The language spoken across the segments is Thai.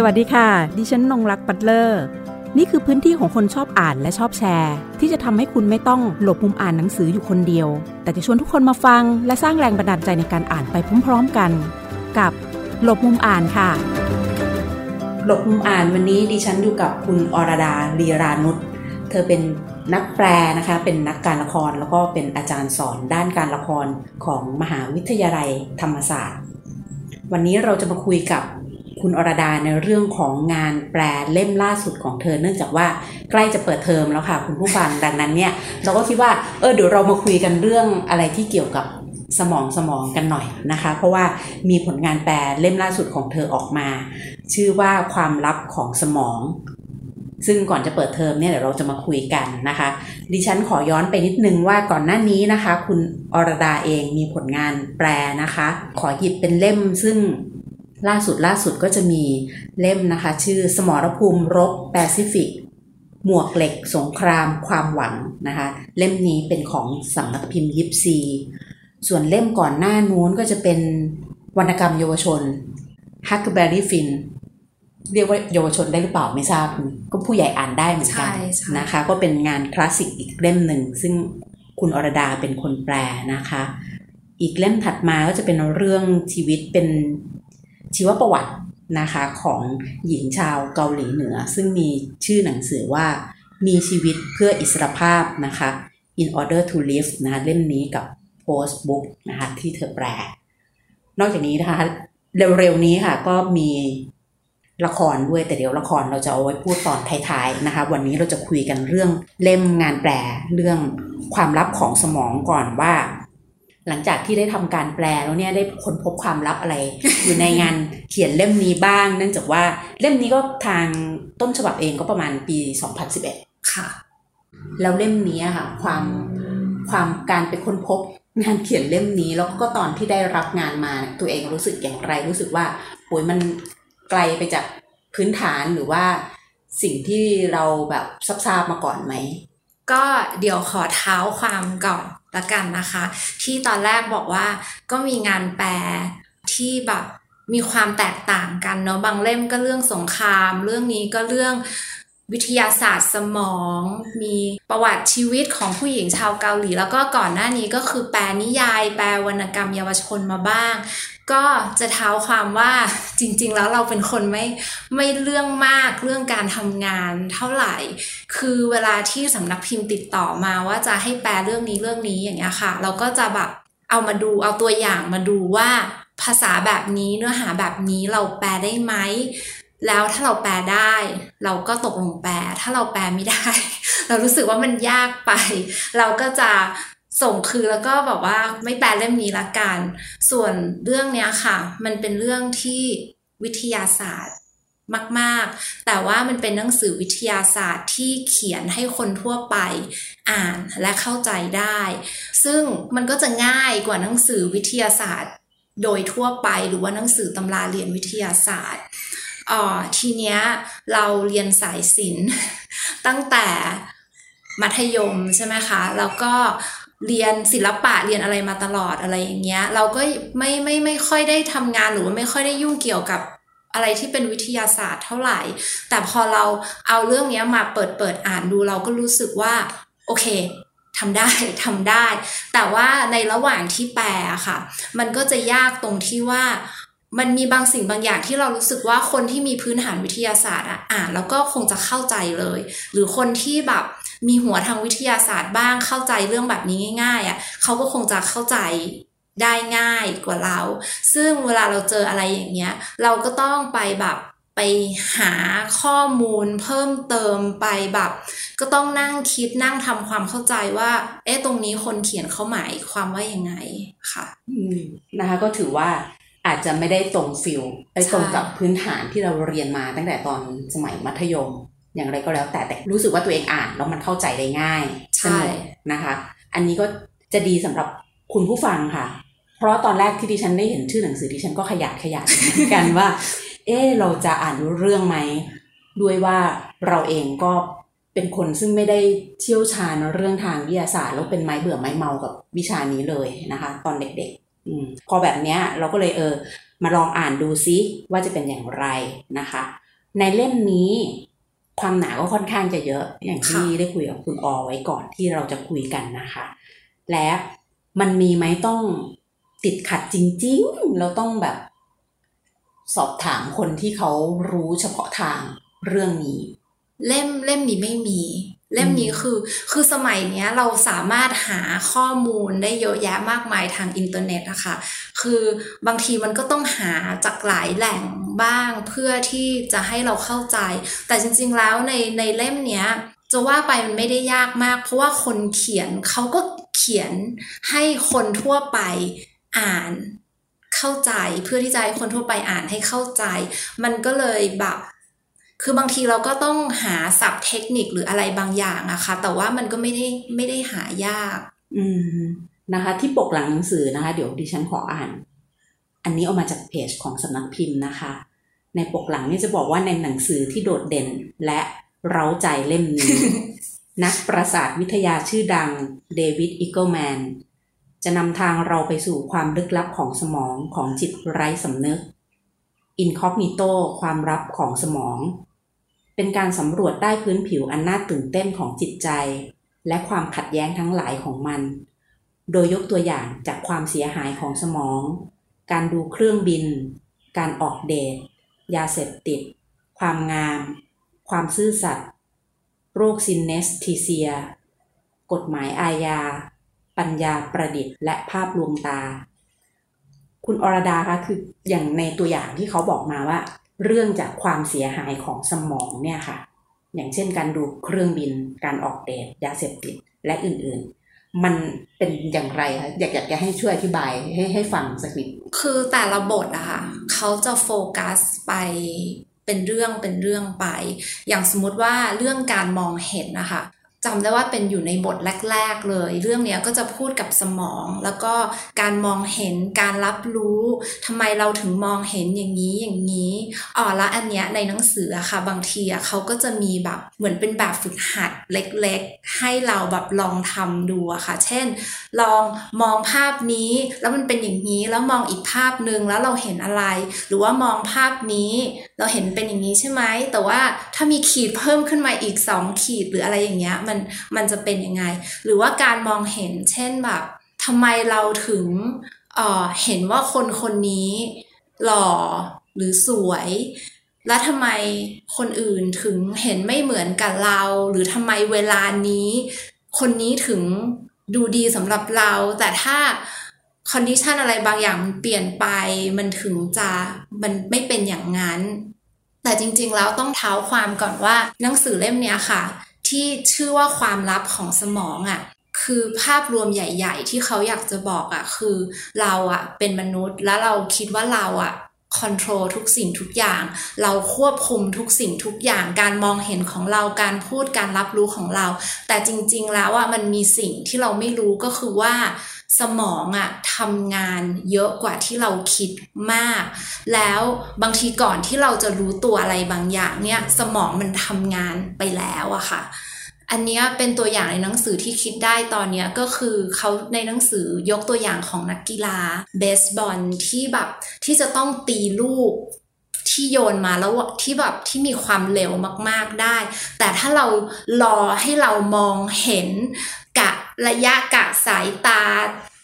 สวัสดีค่ะ ดิฉันนงรักปัตเลอร์ นี่คือพื้นที่ของคนชอบอ่านและชอบแชร์ ที่จะทำให้คุณไม่ต้องหลบมุมอ่านหนังสืออยู่คนเดียว แต่จะชวนทุกคนมาฟัง และสร้างแรงบันดาลใจในการอ่านไปพร้อม ๆกัน กับหลบมุมอ่านค่ะ หลบมุมอ่านวันนี้ดิฉันอยู่กับคุณอรดาลีรานุชเธอเป็นนักแปลนะคะ เป็นนักการละครแล้วก็เป็นอาจารย์สอนด้านการละครของมหาวิทยาลัยธรรมศาสตร์ วันนี้เราจะมาคุยกับ คุณอรดาในเรื่องของงานแปลเล่มล่าสุดของเธอ เนื่องจากว่าใกล้จะเปิดเทอมแล้วค่ะ คุณผู้ฟังดังนั้นเนี่ย เราก็คิดว่าเออเดี๋ยวเรามาคุยกันเรื่องอะไรที่เกี่ยวกับสมองสมองกันหน่อยนะคะ เพราะว่ามีผลงานแปลเล่มล่าสุดของเธอออกมา ชื่อว่าความลับของสมอง ซึ่งก่อนจะเปิดเทอมเนี่ยเดี๋ยวเราจะมาคุยกันนะคะ ดิฉันขอย้อนไปนิดนึงว่าก่อนหน้านี้นะคะ คุณอรดาเองมีผลงานแปลนะคะ ขอหยิบเป็นเล่มซึ่ง ล่าสุดล่าสุดก็จะมีเล่มนะคะ ชื่อสมรภูมิรบแปซิฟิก หมวกเหล็กสงครามความหวังนะคะ เล่มนี้เป็นของสำนักพิมพ์ยิปซี ส่วนเล่มก่อนหน้านู้นก็จะเป็นวรรณกรรมเยาวชน Huckleberry Finn เรียกว่าเยาวชนได้หรือเปล่าไม่ทราบ ก็ผู้ใหญ่อ่านได้เหมือนกันใช่ใช่นะคะ ก็เป็นงานคลาสสิกอีกเล่มหนึ่ง ซึ่งคุณอรดาเป็นคนแปลนะคะ อีกเล่มถัดมาก็จะเป็นเรื่องชีวิตเป็น ชีวประวัตินะคะของหญิงชาวเกาหลีเหนือ ซึ่งมีชื่อหนังสือว่ามีชีวิตเพื่ออิสรภาพนะคะ in order to live นะคะเล่มนี้กับ post book นะคะที่เธอแปล นอกจากนี้นะคะเร็วๆนี้ค่ะก็มีละครด้วยแต่เดี๋ยวละครเราจะเอาไว้พูดตอนท้ายๆนะคะ วันนี้เราจะคุยกันเรื่องเล่มงานแปลเรื่องความลับของสมองก่อนว่า หลังจากที่ได้ทำการแปลแล้วเนี่ยได้ค้นพบความลับอะไร อยู่ในงานเขียนเล่มนี้บ้าง เนื่องจากว่าเล่มนี้ก็ทางต้นฉบับเองก็ประมาณปี 2011 ค่ะ แล้วเล่มนี้อะค่ะความความการไปค้นพบงานเขียนเล่มนี้แล้วก็ตอนที่ได้รับงานมาเนี่ยตัวเองรู้สึกอย่างไรรู้สึกว่าโอ้ยมันไกลไปจากพื้นฐานหรือว่าสิ่งที่เราแบบทราบๆมาก่อนไหม ก็เดี๋ยวขอเท้าความก่อนละกันนะคะ ที่ตอนแรกบอกว่าก็มีงานแปลที่แบบมีความแตกต่างกันเนาะบางเล่มก็เรื่องสงคราม เรื่องนี้ก็เรื่อง วิทยาศาสตร์สมอง มีประวัติชีวิตของผู้หญิงชาวเกาหลี แล้วก็ก่อนหน้านี้ก็คือแปลนิยาย แปลวรรณกรรมเยาวชนมาบ้าง ก็จะเท้าความว่าจริง ๆ แล้วเราเป็นคนไม่ไม่เรื่องมากเรื่องการทำงานเท่าไหร่ คือเวลาที่สำนักพิมพ์ติดต่อมาว่าจะให้แปลเรื่องนี้เรื่องนี้อย่างเงี้ยค่ะ เราก็จะแบบเอามาดูเอาตัวอย่างมาดูว่าภาษาแบบนี้เนื้อหาแบบนี้เราแปลได้ไหม แล้วถ้าเราแปลได้ เราก็ตกลงแปล ถ้าเราแปลไม่ได้ เรารู้สึกว่ามันยากไป เราก็จะส่งคือแล้วก็บอกว่าไม่แปลเล่มนี้ละกัน ส่วนเรื่องเนี้ยค่ะ มันเป็นเรื่องที่วิทยาศาสตร์มาก ๆ แต่ว่ามันเป็นหนังสือวิทยาศาสตร์ที่เขียนให้คนทั่วไปอ่านและเข้าใจได้ ซึ่งมันก็จะง่ายกว่าหนังสือวิทยาศาสตร์ โดยทั่วไปหรือว่าหนังสือตำราเรียนวิทยาศาสตร์ อ่อทีเนี้ยเราเรียนสายศิลป์ตั้งแต่มัธยมใช่ไหมคะ แล้วก็เรียนศิลปะเรียนอะไรมาตลอดอะไรอย่างเงี้ย เราก็ไม่ไม่ไม่ค่อยได้ทำงานหรือว่าไม่ค่อยได้ยุ่งเกี่ยวกับอะไรที่เป็นวิทยาศาสตร์เท่าไหร่ แต่พอเราเอาเรื่องเนี้ยมาเปิดเปิดอ่านดูเราก็รู้สึกว่า โอเคทำได้ทำได้ แต่ว่าในระหว่างที่แปลค่ะ มันก็จะยากตรงที่ว่า มันมีบางสิ่งบางอย่างที่เรารู้สึกว่าคนที่มีพื้นฐานวิทยาศาสตร์อะอ่านแล้วก็คงจะเข้าใจเลย หรือคนที่แบบมีหัวทางวิทยาศาสตร์บ้างเข้าใจเรื่องแบบนี้ง่ายๆอะเขาก็คงจะเข้าใจได้ง่ายกว่าเรา ซึ่งเวลาเราเจออะไรอย่างเงี้ย เราก็ต้องไปแบบไปหาข้อมูลเพิ่มเติมไปแบบ ก็ต้องนั่งคิดนั่งทำความเข้าใจว่า เอ๊ะตรงนี้คนเขียนเขาหมายความว่ายังไงค่ะนะคะก็ถือว่า อาจจะไม่ได้ตรงฟิลไปตรงกับพื้นฐานที่เราเรียนมาตั้งแต่ตอนสมัยมัธยม อย่างไรก็แล้วแต่แต่รู้สึกว่าตัวเองอ่านแล้วมันเข้าใจได้ง่ายใช่สนุกนะคะ อันนี้ก็จะดีสำหรับคุณผู้ฟังค่ะ เพราะตอนแรกที่ดิฉันได้เห็นชื่อหนังสือดิฉันก็ขยาดขยาดเหมือนกันว่า เออเราจะอ่านรู้เรื่องไหมด้วยว่าเราเองก็เป็นคนซึ่งไม่ได้เชี่ยวชาญเรื่องทางวิทยาศาสตร์ แล้วเป็นไม้เบื่อไม้เมากับวิชานี้เลยนะคะ ตอนเด็กๆอม พอแบบเนี้ยเราก็เลยเออ มาลองอ่านดูซิว่าจะเป็นอย่างไรนะคะ ในเล่มนี้ความหนาก็ค่อนข้างจะเยอะ อย่างที่ค่ะได้คุยกับคุณออไว้ก่อนที่เราจะคุยกันนะคะ และมันมีไหมต้องติดขัดจริง ๆ เราต้องแบบสอบถามคนที่เขารู้เฉพาะทางเรื่องนี้ เล่มเล่มนี้ไม่มี เล่มนี้คือ คือสมัยเนี้ยเราสามารถหาข้อมูลได้เยอะแยะมากมายทางอินเทอร์เน็ตอะค่ะคือบางทีมันก็ต้องหาจากหลายแหล่งบ้างเพื่อที่จะให้เราเข้าใจ แต่จริง ๆ แล้วในในเล่มเนี้ยจะว่าไปมันไม่ได้ยากมาก เพราะว่าคนเขียนเขาก็เขียนให้คนทั่วไปอ่านเข้าใจเพื่อที่จะให้คนทั่วไปอ่านให้เข้าใจ มันก็เลยแบบ คือบางทีเราก็ต้องหาศัพท์เทคนิคหรืออะไรบางอย่างอะค่ะ แต่ว่ามันก็ไม่ได้ไม่ได้หายาก อืมนะคะ ที่ปกหลังหนังสือนะคะ เดี๋ยวดิฉันขออ่าน อันนี้เอามาจากเพจของสำนักพิมพ์นะคะ ในปกหลังนี่จะบอกว่าในหนังสือที่โดดเด่นและเร้าใจเล่มนี้ นักประสาทวิทยาชื่อดังเดวิดอีเกิลแมนจะนำทางเราไปสู่ความลึกลับของสมองของจิตไร้สำนึก Incognito ความลับของสมอง เป็นการสำรวจใต้พื้นผิวอันน่าตื่นเต้นของจิตใจ และความขัดแย้งทั้งหลายของมัน โดยยกตัวอย่างจากความเสียหายของสมอง การดูเครื่องบิน การออกเดท ยาเสพติด ความงาม ความซื่อสัตย์ โรค synesthesia กฎหมายอาญา ปัญญาประดิษฐ์ และภาพลวงตา คุณอรดาคะคืออย่างในตัวอย่างที่เขาบอกมาว่า เรื่องจากความเสียหายของสมองเนี่ยค่ะ อย่างเช่นการดูเครื่องบินการออกเดทยาเสพติดและอื่นๆ มันเป็นอย่างไรคะอยากอยากจะให้ช่วยอธิบายให้ให้ฟังสักนิดคือแต่ละบทอะค่ะเขาจะโฟกัสไปเป็นเรื่องเป็นเรื่องไป อย่างสมมติว่าเรื่องการมองเห็นนะคะ จำได้ว่าเป็นอยู่ในบทแรก ๆ เลย เรื่องเนี้ยก็จะพูดกับสมอง แล้วก็การมองเห็นการรับรู้ทำไมเราถึงมองเห็นอย่างนี้อย่างนี้อ๋อแล้วอันเนี้ยในหนังสืออะค่ะ บางทีอะเขาก็จะมีแบบเหมือนเป็นแบบฝึกหัดเล็ก ๆ ให้เราแบบลองทำดูอะค่ะ เช่น ลองมองภาพนี้แล้วมันเป็นอย่างนี้แล้วมองอีกภาพหนึ่งแล้วเราเห็นอะไร หรือว่ามองภาพนี้ เราเห็นเป็นอย่างนี้ใช่ไหมแต่ว่าถ้ามีขีดเพิ่มขึ้นมาอีกสองขีดหรืออะไรอย่างเงี้ยมันมันจะเป็นยังไง หรือว่าการมองเห็นเช่นแบบทำไมเราถึงเเห็นว่าคนคนนี้หล่อหรือสวย แล้วทำไมคนอื่นถึงเห็นไม่เหมือนกับเรา หรือทำไมเวลานี้ คนนี้ถึงดูดีสำหรับเรา แต่ถ้าคอนดิชันอะไรบางอย่างมันเปลี่ยนไปมันถึงจะมันไม่เป็นอย่างนั้น แต่จริงๆแล้วต้องเท้าความก่อนว่าหนังสือเล่มนี้ค่ะ ที่ชื่อว่าความลับของสมองอะ่ะคือภาพรวมใหญ่ ๆ ที่เขาอยากจะบอกอะ่ะคือเราอะ่ะเป็นมนุษย์แล้วเราคิดว่าเราอะ่ะคอนโทรลทุกสิ่งทุกอย่าง เราควบคุมทุกสิ่งทุกอย่าง การมองเห็นของเรา การพูด การรับรู้ของเรา แต่จริง ๆ แล้วอะมันมีสิ่งที่เราไม่รู้ก็คือว่า สมองอะทำงานเยอะกว่าที่เราคิดมาก แล้วบางทีก่อนที่เราจะรู้ตัวอะไรบางอย่างเนี่ยสมองมันทำงานไปแล้วอะค่ะอันนี้เป็นตัวอย่างในหนังสือที่คิดได้ตอนนี้ก็คือเขาในหนังสือยกตัวอย่างของนักกีฬาเบสบอลที่แบบที่จะต้องตีลูกที่โยนมาแล้วที่แบบที่มีความเร็วมากๆได้ แต่ถ้าเรารอให้เรามองเห็นกะ ระยะกะสายตา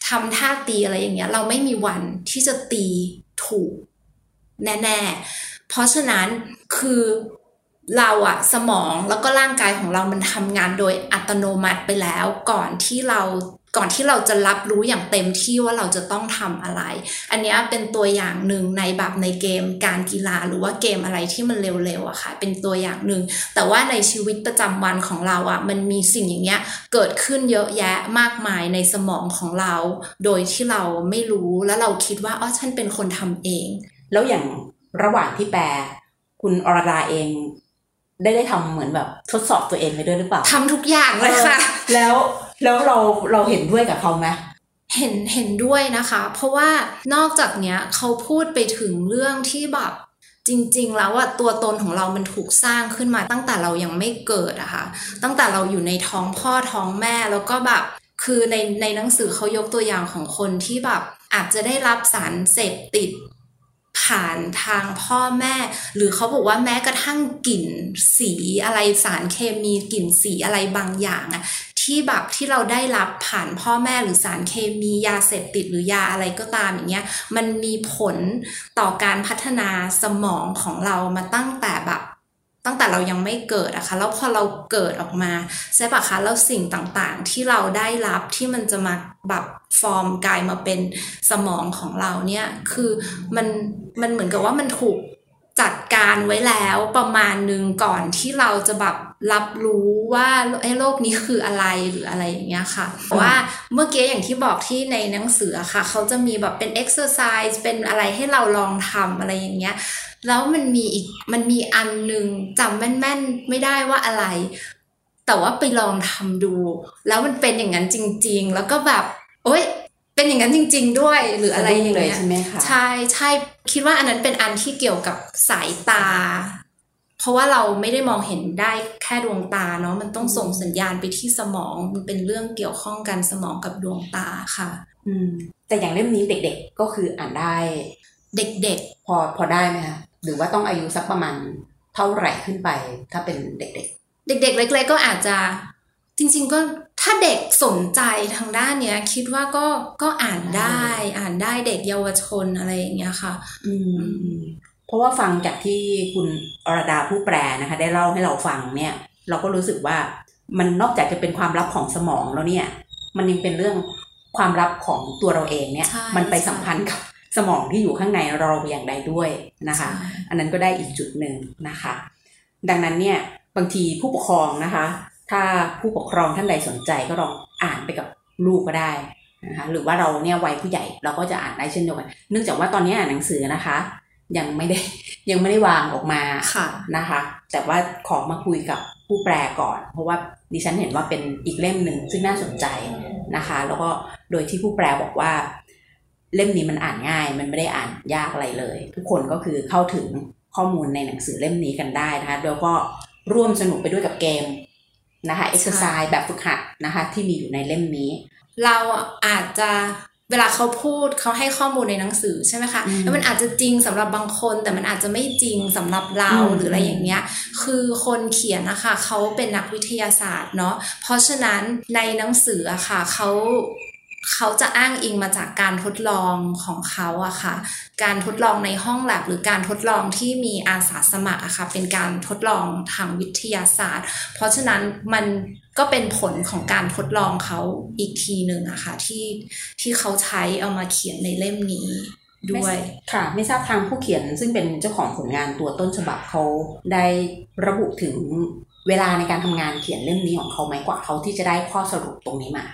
ทำท่าตีอะไรอย่างเงี้ย เราไม่มีวันที่จะตีถูกแน่ๆ เพราะฉะนั้นคือเราอะสมองแล้วก็ร่างกายของเรามันทำงานโดยอัตโนมัติไปแล้ว ก่อนที่เรา ก่อนที่เราจะรับรู้อย่างเต็มที่ว่าเราจะต้องทำอะไร อันนี้เป็นตัวอย่างหนึ่งในแบบในเกมการกีฬาหรือว่าเกมอะไรที่มันเร็วๆอะค่ะ เป็นตัวอย่างหนึ่ง แต่ว่าในชีวิตประจำวันของเราอะมันมีสิ่งอย่างเงี้ยเกิดขึ้นเยอะแยะมากมายในสมองของเรา โดยที่เราไม่รู้แล้วเราคิดว่าอ๋อฉันเป็นคนทำเอง แล้วอย่างระหว่างที่แปลคุณอรดาเองได้ได้ทำเหมือนแบบทดสอบตัวเองไปด้วยหรือเปล่าทำทุกอย่างเลยค่ะ แล้วแล้วเราเราเห็นด้วยกับเขาไหมเห็นเห็นด้วยนะคะ เพราะว่านอกจากเนี้ยเขาพูดไปถึงเรื่องที่แบบจริง ๆ แล้วอะตัวตนของเรามันถูกสร้างขึ้นมาตั้งแต่เรายังไม่เกิดอะค่ะตั้งแต่เราอยู่ในท้องพ่อท้องแม่แล้วก็แบบคือในในหนังสือเขายกตัวอย่างของคนที่แบบอาจจะได้รับสารเสพติดผ่านทางพ่อแม่ หรือเขาบอกว่าแม้กระทั่งกลิ่นสีอะไรสารเคมีกลิ่นสีอะไรบางอย่างอะ ที่แบบที่เราได้รับผ่านพ่อแม่หรือสารเคมียาเสพติดหรือยาอะไรก็ตามอย่างเงี้ยมันมีผลต่อการพัฒนาสมองของเรามาตั้งแต่แบบตั้งแต่เรายังไม่เกิดอะคะแล้วพอเราเกิดออกมาใช่ปะคะแล้วสิ่งต่างๆ ที่เราได้รับที่มันจะมาแบบฟอร์มกลายมาเป็นสมองของเราเนี่ยคือมันมันเหมือนกับว่ามันถูก จัดการไว้แล้วประมาณหนึ่งก่อนที่เราจะแบบรับรู้ว่าไอ้โรคนี้คืออะไรหรืออะไรอย่างเงี้ยค่ะว่าเมื่อกี้อย่างที่บอกที่ในหนังสือค่ะ เขาจะมีแบบเป็น exercise เป็นอะไรให้เราลองทำอะไรอย่างเงี้ย แล้วมันมีอีกมันมีอันหนึ่งจำแม่นๆ ไม่ได้ว่าอะไร แต่ว่าไปลองทำดู แล้วมันเป็นอย่างนั้นจริง ๆ แล้วก็แบบโอ๊ย เป็นอย่างนั้นจริง ๆ ด้วยหรืออะไรอย่างเงี้ยใช่ไหมคะใช่ใช่คิดว่าอันนั้นเป็นอันที่เกี่ยวกับสายตา เพราะว่าเราไม่ได้มองเห็นได้แค่ดวงตาเนาะมันต้องส่งสัญญาณไปที่สมองมันเป็นเรื่องเกี่ยวข้องกันสมองกับดวงตาค่ะ อืม แต่อย่างเล่มนี้เด็ก ๆ ก็คืออ่านได้ เด็กๆ พอพอได้ไหมคะหรือว่าต้องอายุสักประมาณเท่าไหร่ขึ้นไป ถ้าเป็นเด็ก ๆ เด็ก ๆ เล็กๆก็อาจจะจริง ๆ ก็ ถ้าเด็กสนใจทางด้านเนี้ย คิดว่าก็ก็อ่านได้ อ่านได้เด็กเยาวชนอะไรอย่างเงี้ยค่ะ อืม เพราะว่าฟังจากที่คุณอรดาผู้แปลนะคะ ได้เล่าให้เราฟังเนี่ย เราก็รู้สึกว่ามันนอกจากจะเป็นความลับของสมองแล้วเนี่ย มันยังเป็นเรื่องความลับของตัวเราเองเนี่ย มันไปสัมพันธ์กับสมองที่อยู่ข้างในเราอย่างใดด้วยนะคะ อันนั้นก็ได้อีกจุดหนึ่งนะคะ ดังนั้นเนี่ยบางทีผู้ปกครองนะคะ ถ้าผู้ปกครองท่านใดสนใจก็ลองอ่านไปกับลูกก็ได้นะคะหรือว่าเราเนี่ยวัยผู้ใหญ่เราก็จะอ่านได้เช่นเดียวกันเนื่องจากว่าตอนนี้อ่านหนังสือนะคะ ยังไม่ได้ยังไม่ได้วางออกมาะนะคะ แต่ว่าขอมาคุยกับผู้แปลก่อน เพราะว่าดิฉันเห็นว่าเป็นอีกเล่มหนึ่งซึ่งน่าสนใจนะคะ แล้วก็โดยที่ผู้แปลบอกว่า เล่มนี้มันอ่านง่าย มันไม่ได้อ่านยากอะไรเลย ทุกคนก็คือเข้าถึงข้อมูลในหนังสือเล่มนี้กันได้นะคะแล้วก็ร่วมสนุกไปด้วยกับเกม นะคะเอ็กซ์ไซส์แบบฝึกหัดนะคะที่มีอยู่ในเล่มนี้ เราอาจจะเวลาเขาพูดเขาให้ข้อมูลในหนังสือใช่ไหมคะแล้วมันอาจจะจริงสำหรับบางคน แต่มันอาจจะไม่จริงสำหรับเราหรืออะไรอย่างเงี้ย คือคนเขียนนะคะเขาเป็นนักวิทยาศาสตร์เนาะเพราะฉะนั้นในหนังสืออะค่ะเขา เขาจะอ้างอิงมาจากการทดลองของเขาอะค่ะ การทดลองในห้องแลบหรือการทดลองที่มีอาสาสมัครอะค่ะ เป็นการทดลองทางวิทยาศาสตร์ เพราะฉะนั้นมันก็เป็นผลของการทดลองเขาอีกทีหนึ่งอะค่ะที่ที่เขาใช้เอามาเขียนในเล่มนี้ด้วยค่ะ ไม่ทราบทางผู้เขียนซึ่งเป็นเจ้าของผลงานตัวต้นฉบับเขาได้ระบุถึงเวลาในการทำงานเขียนเล่มนี้ของเขาไหมกว่าเขาที่จะได้ข้อสรุปตรงนี้มา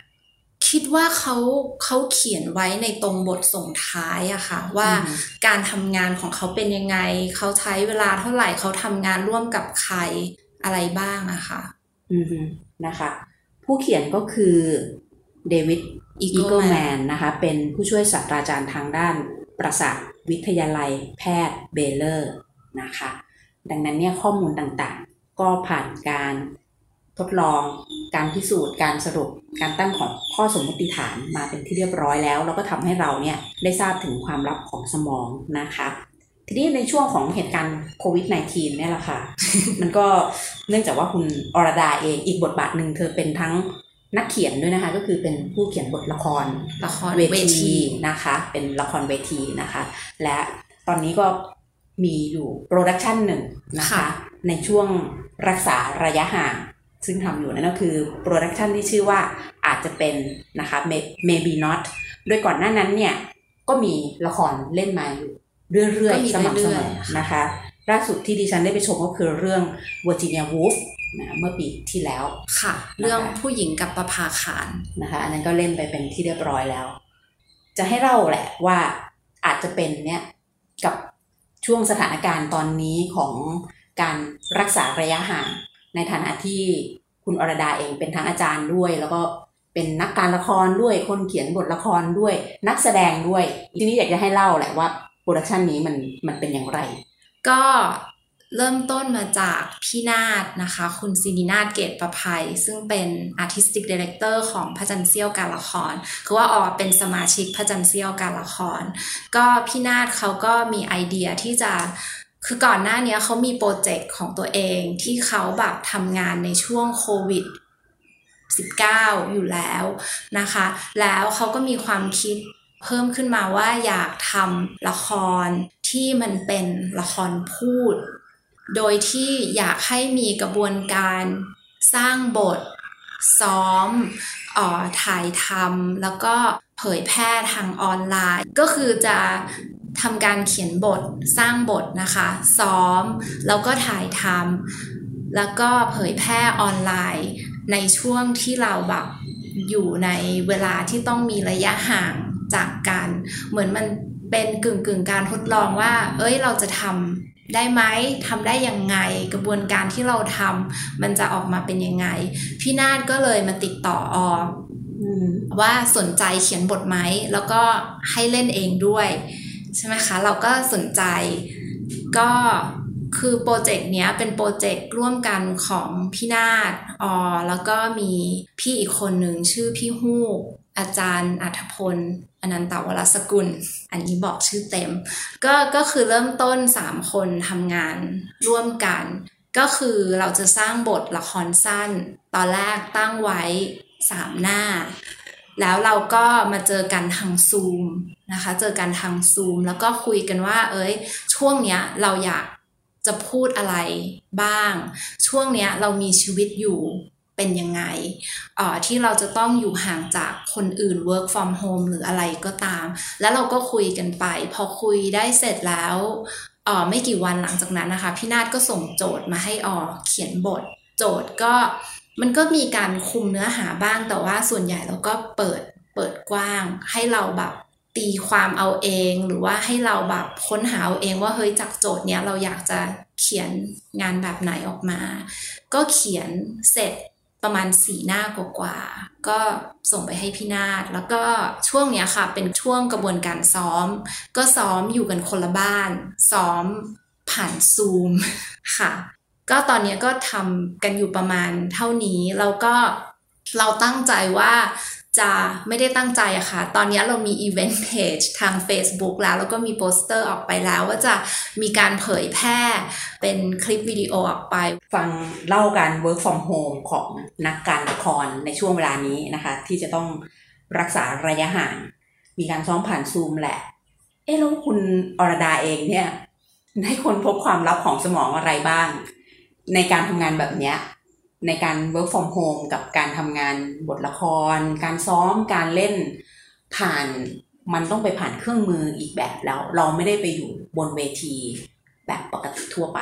คิดว่าเขาเขาเขียนไว้ในตรงบทส่งท้ายอะค่ะ ว่าการทำงานของเขาเป็นยังไง เขาใช้เวลาเท่าไหร่เขาทำงานร่วมกับใครอะไรบ้างอะค่ะอืมนะคะ ผู้เขียนก็คือเดวิดอีเกิลแมนนะคะ เป็นผู้ช่วยศาสตราจารย์ทางด้านประสาทวิทยาลัยแพทย์เบเลอร์นะคะ ดังนั้นเนี่ยข้อมูลต่างๆ ก็ผ่านการ ทดลองการพิสูจน์การสรุปการตั้งของข้อสมมติฐานมาเป็นที่เรียบร้อยแล้ว แล้วก็ทำให้เราเนี่ยได้ทราบถึงความลับของสมองนะคะทีนี้ในช่วงของเหตุการณ์โควิด -19 เนี่ยแหละค่ะ มันก็เนื่องจากว่าคุณอรดาเองอีกบทบาทหนึ่งเธอเป็นทั้งนักเขียนด้วยนะคะ ก็คือเป็นผู้เขียนบทละครละครเวทีนะคะ เป็นละครเวทีนะคะ และตอนนี้ก็มีอยู่ production หนึ่งนะคะ ในช่วงรักษาระยะห่าง ซึ่งทำอยู่นั่นก็คือ production ที่ชื่อว่าอาจจะเป็นนะคะ maybe not โดยก่อนหน้านั้นเนี่ยก็มีละครเล่นมาอยู่เรื่อยๆ สม่ำเสมอนะคะ ล่าสุดที่ดิฉันได้ไปชมก็คือเรื่อง Virginia Woolf นะเมื่อปีที่แล้วค่ะ เรื่องผู้หญิงกับประภาคารนะคะ อันนั้นก็เล่นไปเป็นที่เรียบร้อยแล้ว จะให้เล่าแหละว่าอาจจะเป็นเนี่ยกับช่วงสถานการณ์ตอนนี้ของการรักษาระยะห่าง ในฐานะที่คุณอรดาเองเป็นทั้งอาจารย์ด้วย แล้วก็เป็นนักการละครด้วยคนเขียนบทละครด้วย นักแสดงด้วย ทีนี้อยากจะให้เล่าแหละว่า production นี้มันมันเป็นอย่างไร ก็เริ่มต้นมาจากพี่นาฏนะคะ คุณสินีนาฏเกษประไพ ซึ่งเป็น Artistic Director ของพระจันทร์เสี้ยวการละคร คือว่าออเป็นสมาชิกพระจันทร์เสี้ยวการละคร ก็พี่นาฏเขาก็มีไอเดียที่จะ คือก่อนหน้านี้เขามีโปรเจกต์ของตัวเองที่เขาแบบทำงานในช่วงโควิด 19 อยู่แล้วนะคะ แล้วเขาก็มีความคิดเพิ่มขึ้นมาว่าอยากทำละครที่มันเป็นละครพูด โดยที่อยากให้มีกระบวนการสร้างบท ซ้อมออถ่ายทำแล้วก็เผยแพร่ทางออนไลน์ ก็คือจะ ทำการเขียนบทสร้างบทนะคะ ซ้อม แล้วก็ถ่ายทำแล้วก็เผยแพร่ออนไลน์ในช่วงที่เราแบบอยู่ในเวลาที่ต้องมีระยะห่างจากกัน เหมือนมันเป็นกึ่งกึ่งการทดลองว่า เอ้ยเราจะทำได้ไหมทำได้ยังไง กระบวนการที่เราทำมันจะออกมาเป็นยังไง พี่นาฏก็เลยมาติดต่อออว่าสนใจเขียนบทไหม แล้วก็ให้เล่นเองด้วย ใช่ไหมคะ เราก็สนใจ ก็คือโปรเจกต์เนี้ยเป็นโปรเจกต์ร่วมกันของพี่นาฏออแล้วก็มีพี่อีกคนหนึ่งชื่อพี่ฮูกอาจารย์อัธพลอนันตวรสกุล อันนี้บอกชื่อเต็ม ก็ก็คือเริ่มต้น 3 คนทำงานร่วมกัน ก็คือเราจะสร้างบทละครสั้น ตอนแรกตั้งไว้ 3 หน้า แล้วเราก็มาเจอกันทางซูมนะคะ เจอกันทางซูมแล้วก็คุยกันว่า เอ้ย ช่วงเนี้ยเราอยากจะพูดอะไรบ้าง ช่วงเนี้ยเรามีชีวิตอยู่เป็นยังไงเออที่เราจะต้องอยู่ห่างจากคนอื่น work from home หรืออะไรก็ตาม แล้วเราก็คุยกันไป พอคุยได้เสร็จแล้วอ่อไม่กี่วันหลังจากนั้นนะคะ พี่นาฏก็ส่งโจทย์มาให้ออเขียนบท โจทย์ก็ มันก็มีการคุมเนื้อหาบ้างแต่ว่าส่วนใหญ่เราก็เปิดเปิดกว้าง ให้เราแบบตีความเอาเอง หรือว่าให้เราแบบค้นหาเอาเองว่าเฮ้ยจากโจทย์เนี้ยเราอยากจะเขียนงานแบบไหนออกมา ก็เขียนเสร็จประมาณสีหน้ากว่าๆก็ส่งไปให้พี่นาฏแล้วก็ช่วงเนี้ยค่ะ เป็นช่วงกระบวนการซ้อม ก็ซ้อมอยู่กันคนละบ้าน ซ้อมผ่านซูมค่ะ ก็ตอนนี้ก็ทำกันอยู่ประมาณเท่านี้แล้วก็เราตั้งใจว่าจะไม่ได้ตั้งใจอะค่ะ ตอนนี้เรามี event page ทาง Facebook แล้ว แล้วก็มีโปสเตอร์ออกไปแล้วว่าจะมีการเผยแพร่เป็นคลิปวิดีโอออกไป ฟังเรื่องเล่าการ work from home ของนักการละครในช่วงเวลานี้นะคะ ที่จะต้องรักษาระยะห่าง มีการซ้อมผ่านซูมแหละ เอ๊ะแล้วคุณอรดาเองเนี่ยได้คนพบความลับของสมองอะไรบ้าง ในการทำงานแบบเนี้ยในการ work from home กับการทำงานบทละคร การซ้อมการเล่นผ่านมันต้องไปผ่านเครื่องมืออีกแบบแล้ว เราไม่ได้ไปอยู่บนเวทีแบบปกติทั่วไป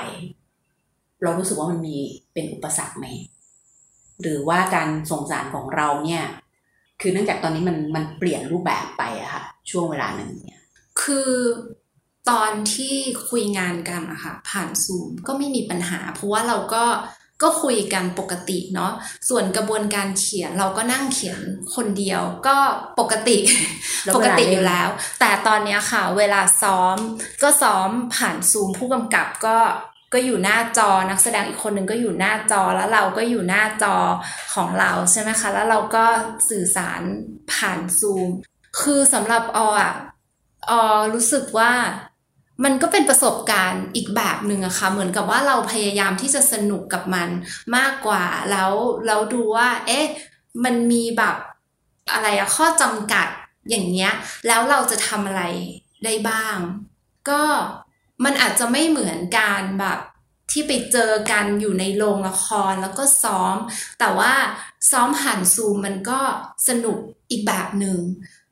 เรารู้สึกว่ามันมีเป็นอุปสรรคไหม หรือว่าการส่งสารของเราเนี่ย คือเนื่องจากตอนนี้มันมันเปลี่ยนรูปแบบไปอะค่ะ ช่วงเวลาหนึ่งเนี่ย คือ ตอนที่คุยงานกันอะค่ะผ่านซูมก็ไม่มีปัญหา เพราะว่าเราก็ก็คุยกันปกติเนาะส่วนกระบวนการเขียนเราก็นั่งเขียนคนเดียวก็ปกติแล้วปเวกลาติเล่นอยู่แล้ว แต่ตอนเนี้ยค่ะ เวลาซ้อมก็ซ้อมผ่านซูมผู้กำกับก็ก็อยู่หน้าจอนักแสดงอีกคนหนึ่งก็อยู่หน้าจอแล้วเราก็อยู่หน้าจอของเราใช่ไหมคะ แล้วเราก็สื่อสารผ่านซูม คือสำหรับออะออรู้สึกว่า มันก็เป็นประสบการณ์อีกแบบหนึ่งอะค่ะเหมือนกับว่าเราพยายามที่จะสนุกกับมันมากกว่าแล้วแล้วดูว่า เอ๊ะมันมีแบบอะไรอะข้อจำกัดอย่างเงี้ย แล้วเราจะทำอะไรได้บ้าง ก็มันอาจจะไม่เหมือนการแบบที่ไปเจอกันอยู่ในโรงละครแล้วก็ซ้อม แต่ว่าซ้อมผ่านซูมมันก็สนุกอีกแบบหนึ่ง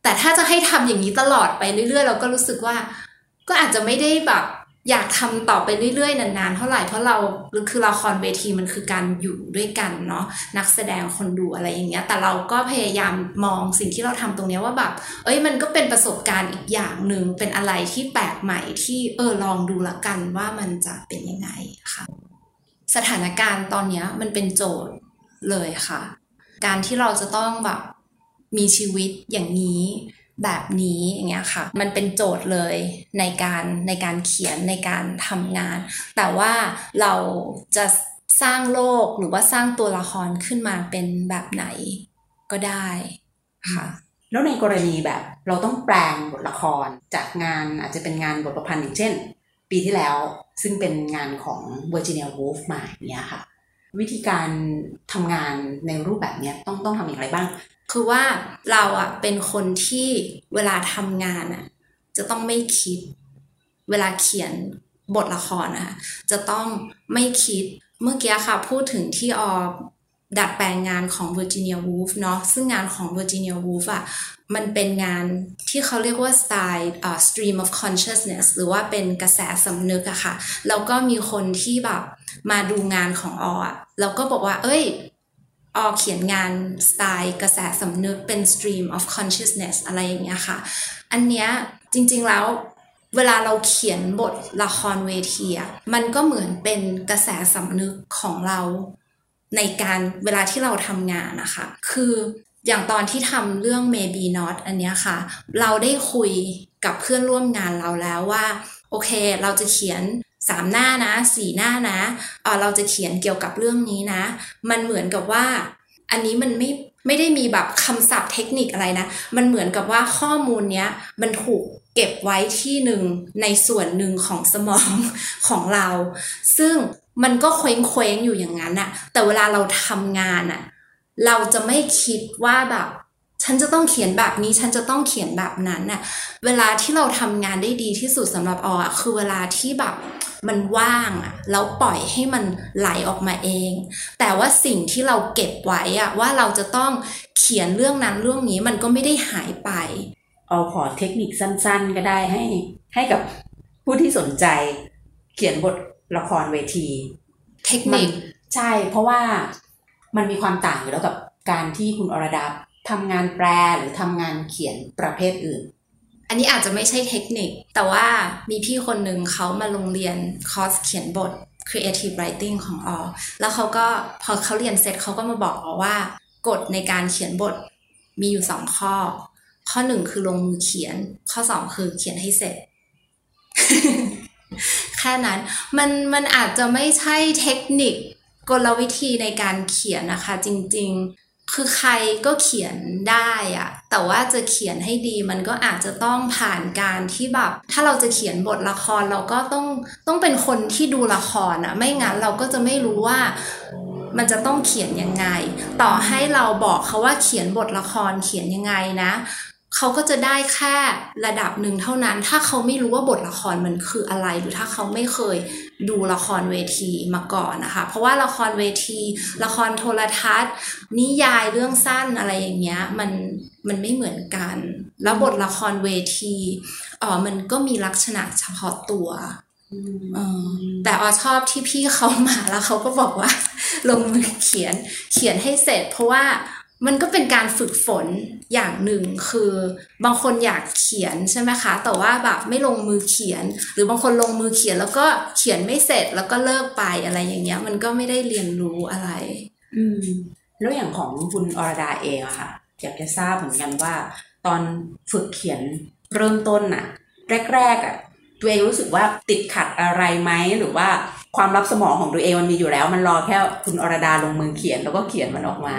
แต่ถ้าจะให้ทำอย่างนี้ตลอดไปเรื่อยๆ เราก็รู้สึกว่า ก็อาจจะไม่ได้แบบอยากทำต่อไปเรื่อยๆ นานๆ เท่าไหร่เพราะเราคือละครเวทีมันคือการอยู่ด้วยกันเนาะนักแสดงคนดูอะไรอย่างเงี้ย แต่เราก็พยายามมองสิ่งที่เราทำตรงเนี้ยว่าแบบเอ้ยมันก็เป็นประสบการณ์อีกอย่างหนึ่งเป็นอะไรที่แปลกใหม่ที่เออลองดูละกันว่ามันจะเป็นยังไงค่ะ สถานการณ์ตอนเนี้ยมันเป็นโจทย์เลยค่ะ การที่เราจะต้องแบบมีชีวิตอย่างนี้ แบบนี้อย่างเงี้ยค่ะ มันเป็นโจทย์เลยในการในการเขียนในการทำงาน แต่ว่าเราจะสร้างโลกหรือว่าสร้างตัวละครขึ้นมาเป็นแบบไหนก็ได้ค่ะแล้วในกรณีแบบเราต้องแปลงบทละครจากงานอาจจะเป็นงานบทประพันธ์อย่างเช่น ปีที่แล้วซึ่งเป็นงานของ Virginia Woolf มาอย่างเนี้ยค่ะ วิธีการทำงานในรูปแบบนี้ต้องต้องทำอย่างไรบ้าง คือว่าเราอะเป็นคนที่เวลาทำงานอะจะต้องไม่คิด เวลาเขียนบทละครนะคะจะต้องไม่คิดเมื่อกี้ค่ะ พูดถึงที่ออดัดแปลงงานของ Virginia Woolf เนาะซึ่งงานของ Virginia Woolf อะมันเป็นงานที่เขาเรียกว่าสไตล์ uh, stream of consciousness หรือว่าเป็นกระแสสำนึกอะค่ะ แล้วก็มีคนที่แบบมาดูงานของออะแล้วก็บอกว่า เอ้ย ออเขียนงานสไตล์กระแสสำนึกเป็น stream of consciousness อะไรอย่างเงี้ยค่ะ อันเนี้ยจริงๆแล้วเวลาเราเขียนบทละครเวทีอะมันก็เหมือนเป็นกระแสสำนึกของเราในการเวลาที่เราทำงานนะคะ คืออย่างตอนที่ทำเรื่อง maybe not อันเนี้ยค่ะ เราได้คุยกับเพื่อนร่วมงานเราแล้วว่า โอเค เราจะเขียน สามหน้านะสี่หน้านะเออเราจะเขียนเกี่ยวกับเรื่องนี้นะ มันเหมือนกับว่า อันนี้มันไม่ไม่ได้มีแบบคำศัพท์เทคนิคอะไรนะ มันเหมือนกับว่าข้อมูลเนี้ยมันถูกเก็บไว้ที่หนึ่งในส่วนหนึ่งของสมองของเรา ซึ่งมันก็เคว้งเคว้งอยู่อย่างนั้นอะแต่เวลาเราทำงานอะเราจะไม่คิดว่าแบบ ฉันจะต้องเขียนแบบนี้ ฉันจะต้องเขียนแบบนั้นน่ะ เวลาที่เราทำงานได้ดีที่สุดสำหรับออะคือเวลาที่แบบมันว่างอะแล้วปล่อยให้มันไหลออกมาเอง แต่ว่าสิ่งที่เราเก็บไว้อะว่าเราจะต้องเขียนเรื่องนั้นเรื่องนี้มันก็ไม่ได้หายไป เอาขอเทคนิคสั้น ๆ ก็ได้ให้ ให้กับผู้ที่สนใจ เขียนบทละครเวที เทคนิคใช่ เพราะว่ามันมีความต่างอยู่แล้วกับการที่คุณอรดา ทำงานแปลหรือทำงานเขียนประเภทอื่น อันนี้อาจจะไม่ใช่เทคนิค แต่ว่ามีพี่คนหนึ่งเขามาลงเรียนคอร์สเขียนบท creative writing ของออแล้วเขาก็พอเขาเรียนเสร็จเขาก็มาบอกออว่ากฎในการเขียนบทมีอยู่สองข้อ ข้อหนึ่งคือลงมือเขียน ข้อสองคือเขียนให้เสร็จแค่นั้นมันมันอาจจะไม่ใช่เทคนิคกลวิธีในการเขียนนะคะ จริง คือใครก็เขียนได้อะแต่ว่าจะเขียนให้ดีมันก็อาจจะต้องผ่านการที่แบบ ถ้าเราจะเขียนบทละครเราก็ต้องต้องเป็นคนที่ดูละครอะไม่งั้นเราก็จะไม่รู้ว่ามันจะต้องเขียนยังไง ต่อให้เราบอกเขาว่าเขียนบทละครเขียนยังไงนะ เขาก็จะได้แค่ระดับหนึ่งเท่านั้น ถ้าเขาไม่รู้ว่าบทละครมันคืออะไร หรือถ้าเขาไม่เคยดูละครเวทีมาก่อนนะคะ เพราะว่าละครเวที ละครโทรทัศน์ นิยายเรื่องสั้นอะไรอย่างเงี้ยมันมันไม่เหมือนกัน แล้วบทละครเวทีอ๋อมันก็มีลักษณะเฉพาะตัวแต่ออชอบที่พี่เขามาแล้วเขาก็บอกว่า ลงมือเขียนเขียนให้เสร็จ เพราะว่า มันก็เป็นการฝึกฝนอย่างหนึ่งคือบางคนอยากเขียนใช่ไหมคะ แต่ว่าแบบไม่ลงมือเขียน หรือบางคนลงมือเขียนแล้วก็เขียนไม่เสร็จแล้วก็เลิกไปอะไรอย่างเงี้ย มันก็ไม่ได้เรียนรู้อะไร อืม แล้วอย่างของคุณอรดาเองอะค่ะ อยากจะทราบเหมือนกันว่า ตอนฝึกเขียนเริ่มต้นอะแรกๆอะตัวเองรู้สึกว่าติดขัดอะไรไหมหรือว่า ความรับสมองของตัวเองมันมีอยู่แล้ว มันรอแค่คุณอรดาลงมือเขียนแล้วก็เขียนมันออกมา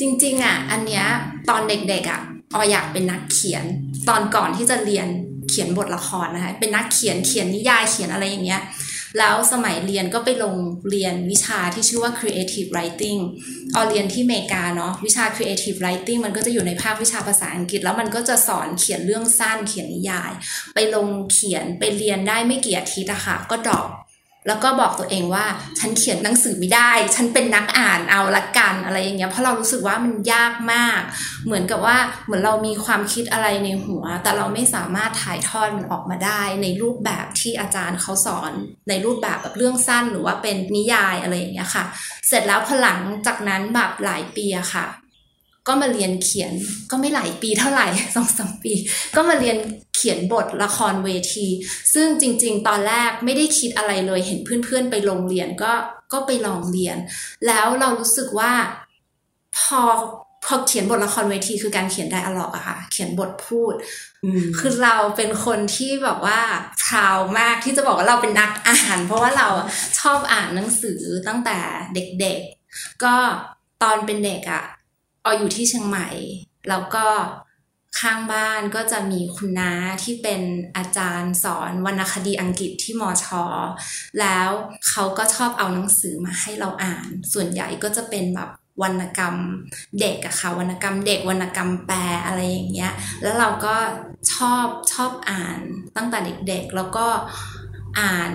จริง ๆ อะ อันเนี้ยตอนเด็กๆอะออยากเป็นนักเขียน ตอนก่อนที่จะเรียนเขียนบทละครนะคะเป็นนักเขียนเขียนนิยายเขียนอะไรอย่างเงี้ยแล้วสมัยเรียนก็ไปลงเรียนวิชาที่ชื่อว่า creative writing ออเรียนที่อเมริกาเนาะวิชา creative writing มันก็จะอยู่ในภาควิชาภาษาอังกฤษ แล้วมันก็จะสอนเขียนเรื่องสั้นเขียนนิยาย ไปลงเขียนไปเรียนได้ไม่กี่อาทิตย์อะค่ะก็ดรอป แล้วก็บอกตัวเองว่าฉันเขียนหนังสือไม่ได้ ฉันเป็นนักอ่านเอาละกันอะไรอย่างเงี้ยเพราะเรารู้สึกว่ามันยากมาก เหมือนกับว่าเหมือนเรามีความคิดอะไรในหัว แต่เราไม่สามารถถ่ายทอดมันออกมาได้ ในรูปแบบที่อาจารย์เขาสอน ในรูปแบบแบบเรื่องสั้นหรือว่าเป็นนิยายอะไรอย่างเงี้ยค่ะ เสร็จแล้วพอหลังจากนั้นแบบหลายปีอะค่ะ ก็มาเรียนเขียนก็ไม่หลายปีเท่าไหร่สองสามปี ก็มาเรียนเขียนบทละครเวที ซึ่งจริง ๆ ตอนแรกไม่ได้คิดอะไรเลยเห็นเพื่อนๆ ไปโรงเรียนก็ก็ไปลองเรียน แล้วเรารู้สึกว่าพอพอเขียนบทละครเวทีคือการเขียนไดอะล็อกอะค่ะ เขียนบทพูดอืมคือเราเป็นคนที่แบบว่าพราวมากที่จะบอกว่าเราเป็นนักอ่าน เพราะว่าเราอะชอบอ่านหนังสือตั้งแต่เด็กๆ ก็ตอนเป็นเด็กอะเอาอยู่ที่เชียงใหม่ แล้วก็ข้างบ้านก็จะมีคุณน้าที่เป็นอาจารย์สอนวรรณคดีอังกฤษที่มอชอแล้วเขาก็ชอบเอาหนังสือมาให้เราอ่าน ส่วนใหญ่ก็จะเป็นแบบวรรณกรรมเด็กอะค่ะวรรณกรรมเด็กวรรณกรรมแปลอะไรอย่างเงี้ย แล้วเราก็ชอบชอบอ่านตั้งแต่เด็กๆ แล้วก็อ่าน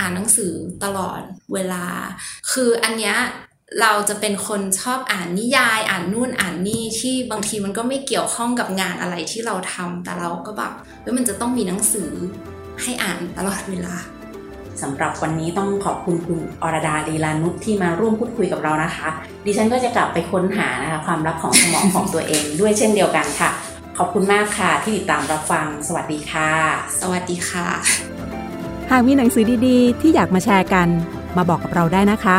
อ่านหนังสือตลอดเวลา คืออันเนี้ย เราจะเป็นคนชอบอ่านนิยาย อ่านนู่นอ่านนี่ที่บางทีมันก็ไม่เกี่ยวข้องกับงานอะไรที่เราทำแต่เราก็แบบเฮ้ยมันจะต้องมีหนังสือให้อ่านตลอดเวลาสำหรับวันนี้ต้องขอบคุณคุณอรดาลีลานุชที่มาร่วมพูดคุยกับเรานะคะ ดิฉันก็จะกลับไปค้นหานะคะความลับของสมองของตัวเองด้วยเช่นเดียวกันค่ะ ขอบคุณมากค่ะที่ติดตามรับฟัง สวัสดีค่ะ สวัสดีค่ะ หากมีหนังสือดีๆ ที่อยากมาแชร์กัน มาบอกกับเราได้นะคะ